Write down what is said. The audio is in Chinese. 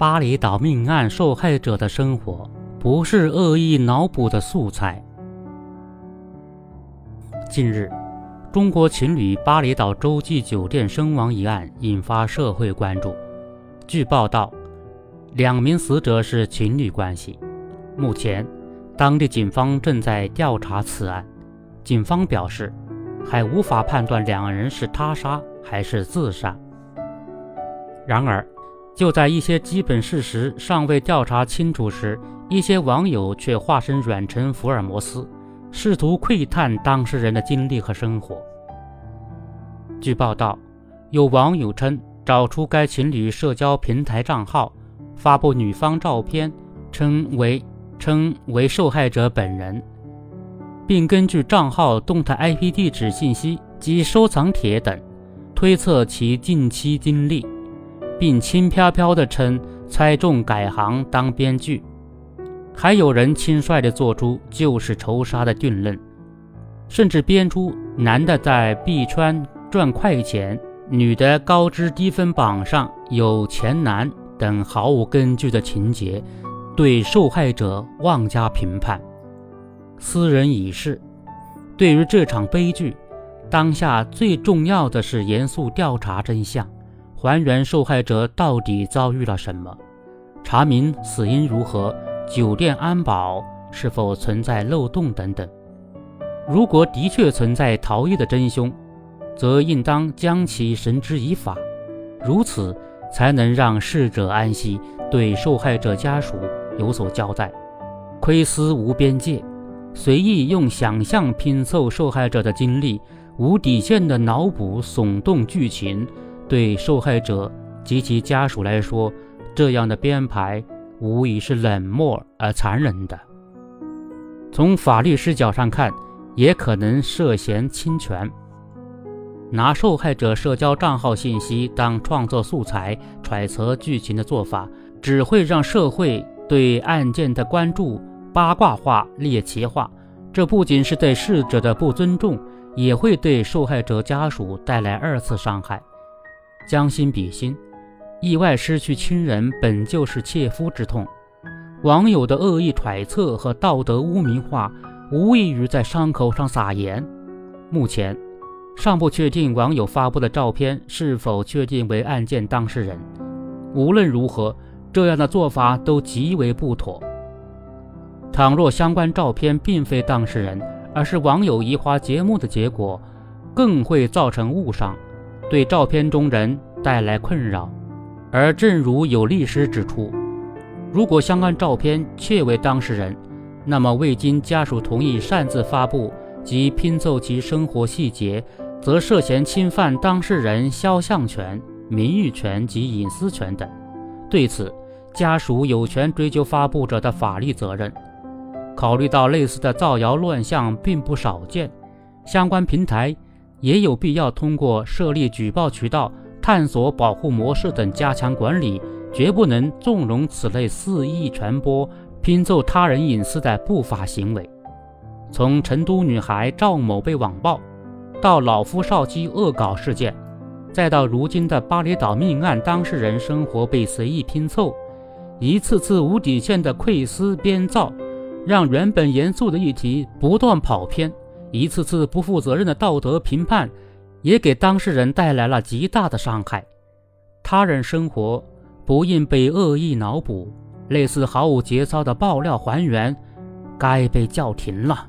巴厘岛命案受害者的生活不是恶意脑补的素材。近日，中国情侣巴厘岛洲际酒店身亡一案引发社会关注。据报道，两名死者是情侣关系。目前，当地警方正在调查此案。警方表示，还无法判断两人是他杀还是自杀。然而，就在一些基本事实尚未调查清楚时，一些网友却化身软橙福尔摩斯，试图窥探当事人的经历和生活。据报道，有网友称找出该情侣社交平台账号，发布女方照片，称为称为受害者本人。并根据账号动态 IP 地址信息及收藏帖等，推测其近期经历，并轻飘飘地称猜中改行当编剧。还有人轻率地做出就是仇杀的定论，甚至编出男的在币圈赚快钱，女的高知低分榜上有钱男等毫无根据的情节，对受害者妄加评判。斯人已逝，对于这场悲剧，当下最重要的是严肃调查真相，还原受害者到底遭遇了什么，查明死因如何，酒店安保是否存在漏洞等等。如果的确存在逃逸的真凶，则应当将其绳之以法，如此才能让逝者安息，对受害者家属有所交代。窥私无边界。随意用想象拼凑受害者的经历，无底线的脑补耸动剧情，对受害者及其家属来说，这样的编排无疑是冷漠而残忍的。从法律视角上看，也可能涉嫌侵权。拿受害者社交账号信息当创作素材揣测剧情的做法，只会让社会对案件的关注。八卦化、猎奇化，这不仅是对逝者的不尊重，也会对受害者家属带来二次伤害。将心比心，意外失去亲人本就是切肤之痛，网友的恶意揣测和道德污名化，无异于在伤口上撒盐。目前尚不确定网友发布的照片是否确定为案件当事人。无论如何，这样的做法都极为不妥。倘若相关照片并非当事人，而是网友移花接木的结果，更会造成误伤，对照片中人带来困扰。而正如有律师指出，如果相关照片确为当事人，那么未经家属同意擅自发布及拼凑其生活细节，则涉嫌侵犯当事人肖像权、名誉权及隐私权等。对此，家属有权追究发布者的法律责任。考虑到类似的造谣乱象并不少见，相关平台也有必要通过设立举报渠道、探索保护模式等加强管理，绝不能纵容此类肆意传播、拼凑他人隐私的不法行为。从成都女孩赵某被网暴，到老夫少妻恶搞事件，再到如今的巴厘岛命案当事人生活被随意拼凑，一次次无底线的窥私编造。让原本严肃的议题不断跑偏，一次次不负责任的道德评判，也给当事人带来了极大的伤害。他人生活不应被恶意脑补，类似毫无节操的爆料还原，该被叫停了。